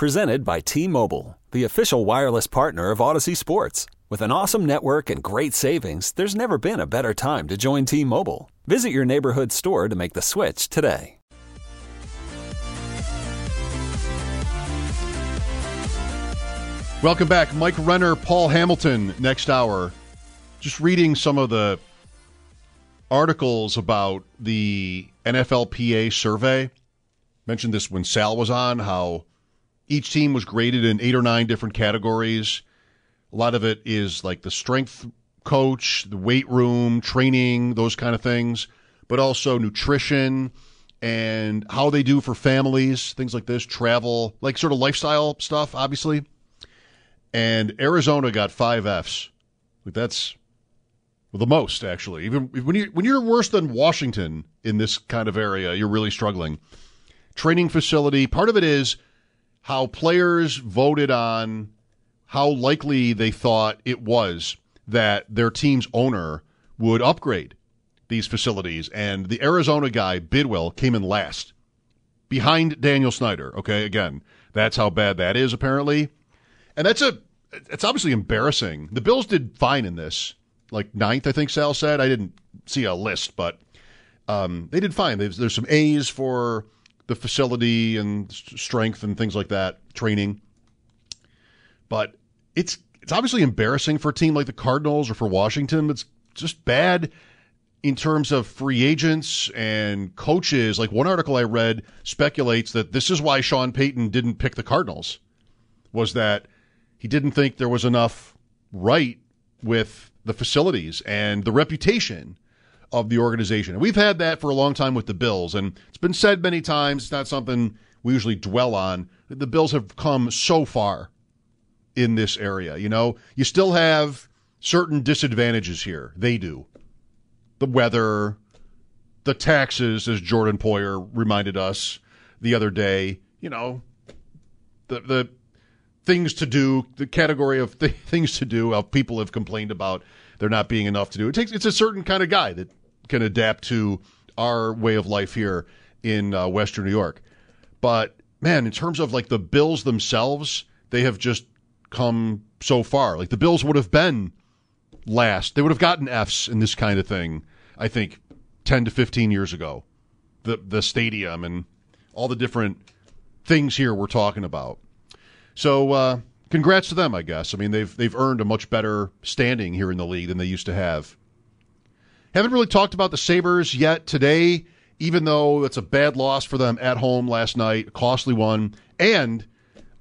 Presented by T Mobile, the official wireless partner of Audacy Sports. With an awesome network and great savings, there's never been a better time to join T Mobile. Visit your neighborhood store to make the switch today. Welcome back. Mike Renner, Paul Hamilton, next hour. Just reading some of the articles about the NFLPA survey. Mentioned this when Sal was on, how each team was graded in eight or nine different categories. A lot of it is like the strength coach, the weight room, training, those kind of things, but also nutrition and how they do for families, things like this, travel, like sort of lifestyle stuff, obviously and Arizona got five Fs. Like that's the most actually. Even when you when you're worse than Washington in this kind of area, you're really struggling. Training facility. Part of it is how players voted on how likely they thought it was that their team's owner would upgrade these facilities. And the Arizona guy, Bidwill, came in last behind Daniel Snyder. Okay, again, that's how bad that is, apparently. And that's a it's obviously embarrassing. The Bills did fine in this, like ninth, I think Sal said. I didn't see a list, but um, they did fine. There's, there's some A's for the facility and strength and things like that, training. But it's it's obviously embarrassing for a team like the Cardinals or for Washington. It's just bad in terms of free agents and coaches. Like one article I read speculates that this is why Sean Payton didn't pick the Cardinals was that he didn't think there was enough right with the facilities and the reputation of the organization. And we've had that for a long time with the Bills, and it's been said many times. It's not something we usually dwell on. The Bills have come so far in this area. You know, you still have certain disadvantages here. They do. The weather, the taxes, as Jordan Poyer reminded us the other day. You know, the the things to do, the category of th- things to do, how people have complained about there not being enough to do. It takes it's a certain kind of guy that can adapt to our way of life here in uh, Western New York. But man, in terms of like the Bills themselves, they have just come so far. Like the Bills would have been last. They would have gotten Fs in this kind of thing, I think, 10 to 15 years ago. The the stadium and all the different things here we're talking about. So, uh, congrats to them, I guess. I mean, they've they've earned a much better standing here in the league than they used to have. Haven't really talked about the Sabres yet today, even though it's a bad loss for them at home last night, a costly one. And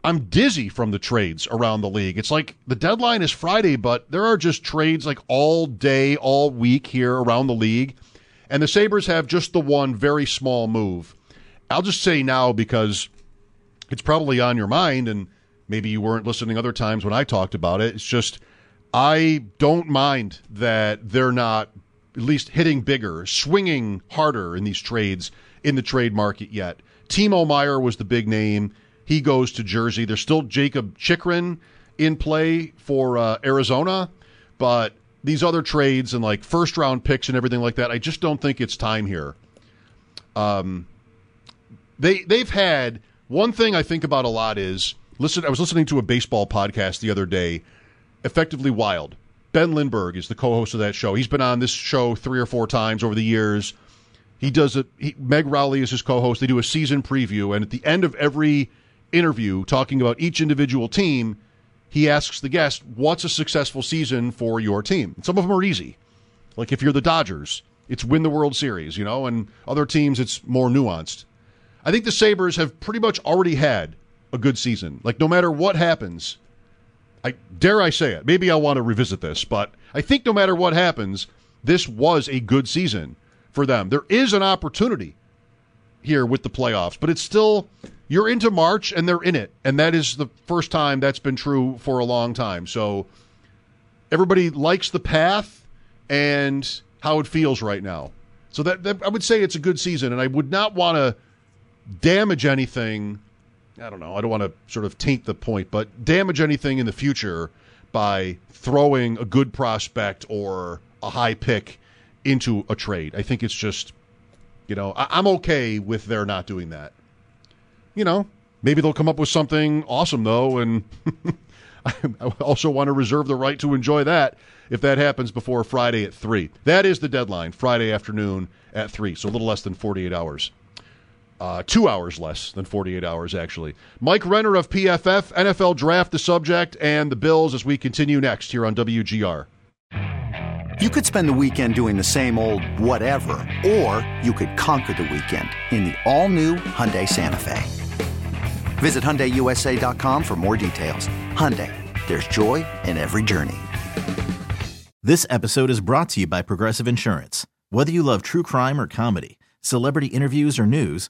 I'm dizzy from the trades around the league. It's like the deadline is Friday, but there are just trades like all day, all week here around the league. And the Sabres have just the one very small move. I'll just say now because it's probably on your mind and Maybe you weren't listening other times when I talked about it. It's just I don't mind that they're not at least hitting bigger, swinging harder in these trades in the trade market yet. Timo Meier was the big name. He goes to Jersey. There's still Jakob Chychrun in play for uh, Arizona, but these other trades and like first round picks and everything like that, I just don't think it's time here. Um, they they've had one thing I think about a lot is Listen, I was listening to a baseball podcast the other day, Effectively Wild. Ben Lindbergh is the co-host of that show. He's been on this show three or four times over the years. He does it. Meg Rowley is his co-host. They do a season preview, and at the end of every interview, talking about each individual team, he asks the guest, "What's a successful season for your team?" And some of them are easy, like if you're the Dodgers, it's win the World Series, you know, and other teams it's more nuanced. I think the Sabres have pretty much already had a good season. Like no matter what happens, I dare I say it. Maybe I want to revisit this, but I think no matter what happens, this was a good season for them. There is an opportunity here with the playoffs, but it's still you're into March and they're in it, and that is the first time that's been true for a long time. So everybody likes the path and how it feels right now. So that, that I would say it's a good season, and I would not want to damage anything I don't know. I don't want to sort of taint the point, but damage anything in the future by throwing a good prospect or a high pick into a trade. I think it's just, you know, I- am okay with their not doing that. You know, Maybe they'll come up with something awesome, though, and I also want to reserve the right to enjoy that if that happens before Friday at 3. That is the deadline, Friday afternoon at 3, so a little less than 48 hours. Uh, two hours less than 48 hours, actually. Mike Renner of PFF, NFL Draft, the subject, and the Bills as we continue next here on WGR. You could spend the weekend doing the same old whatever, or you could conquer the weekend in the all-new Hyundai Santa Fe. Visit HyundaiUSA.com for more details. Hyundai, there's joy in every journey. This episode is brought to you by Progressive Insurance. Whether you love true crime or comedy, celebrity interviews or news,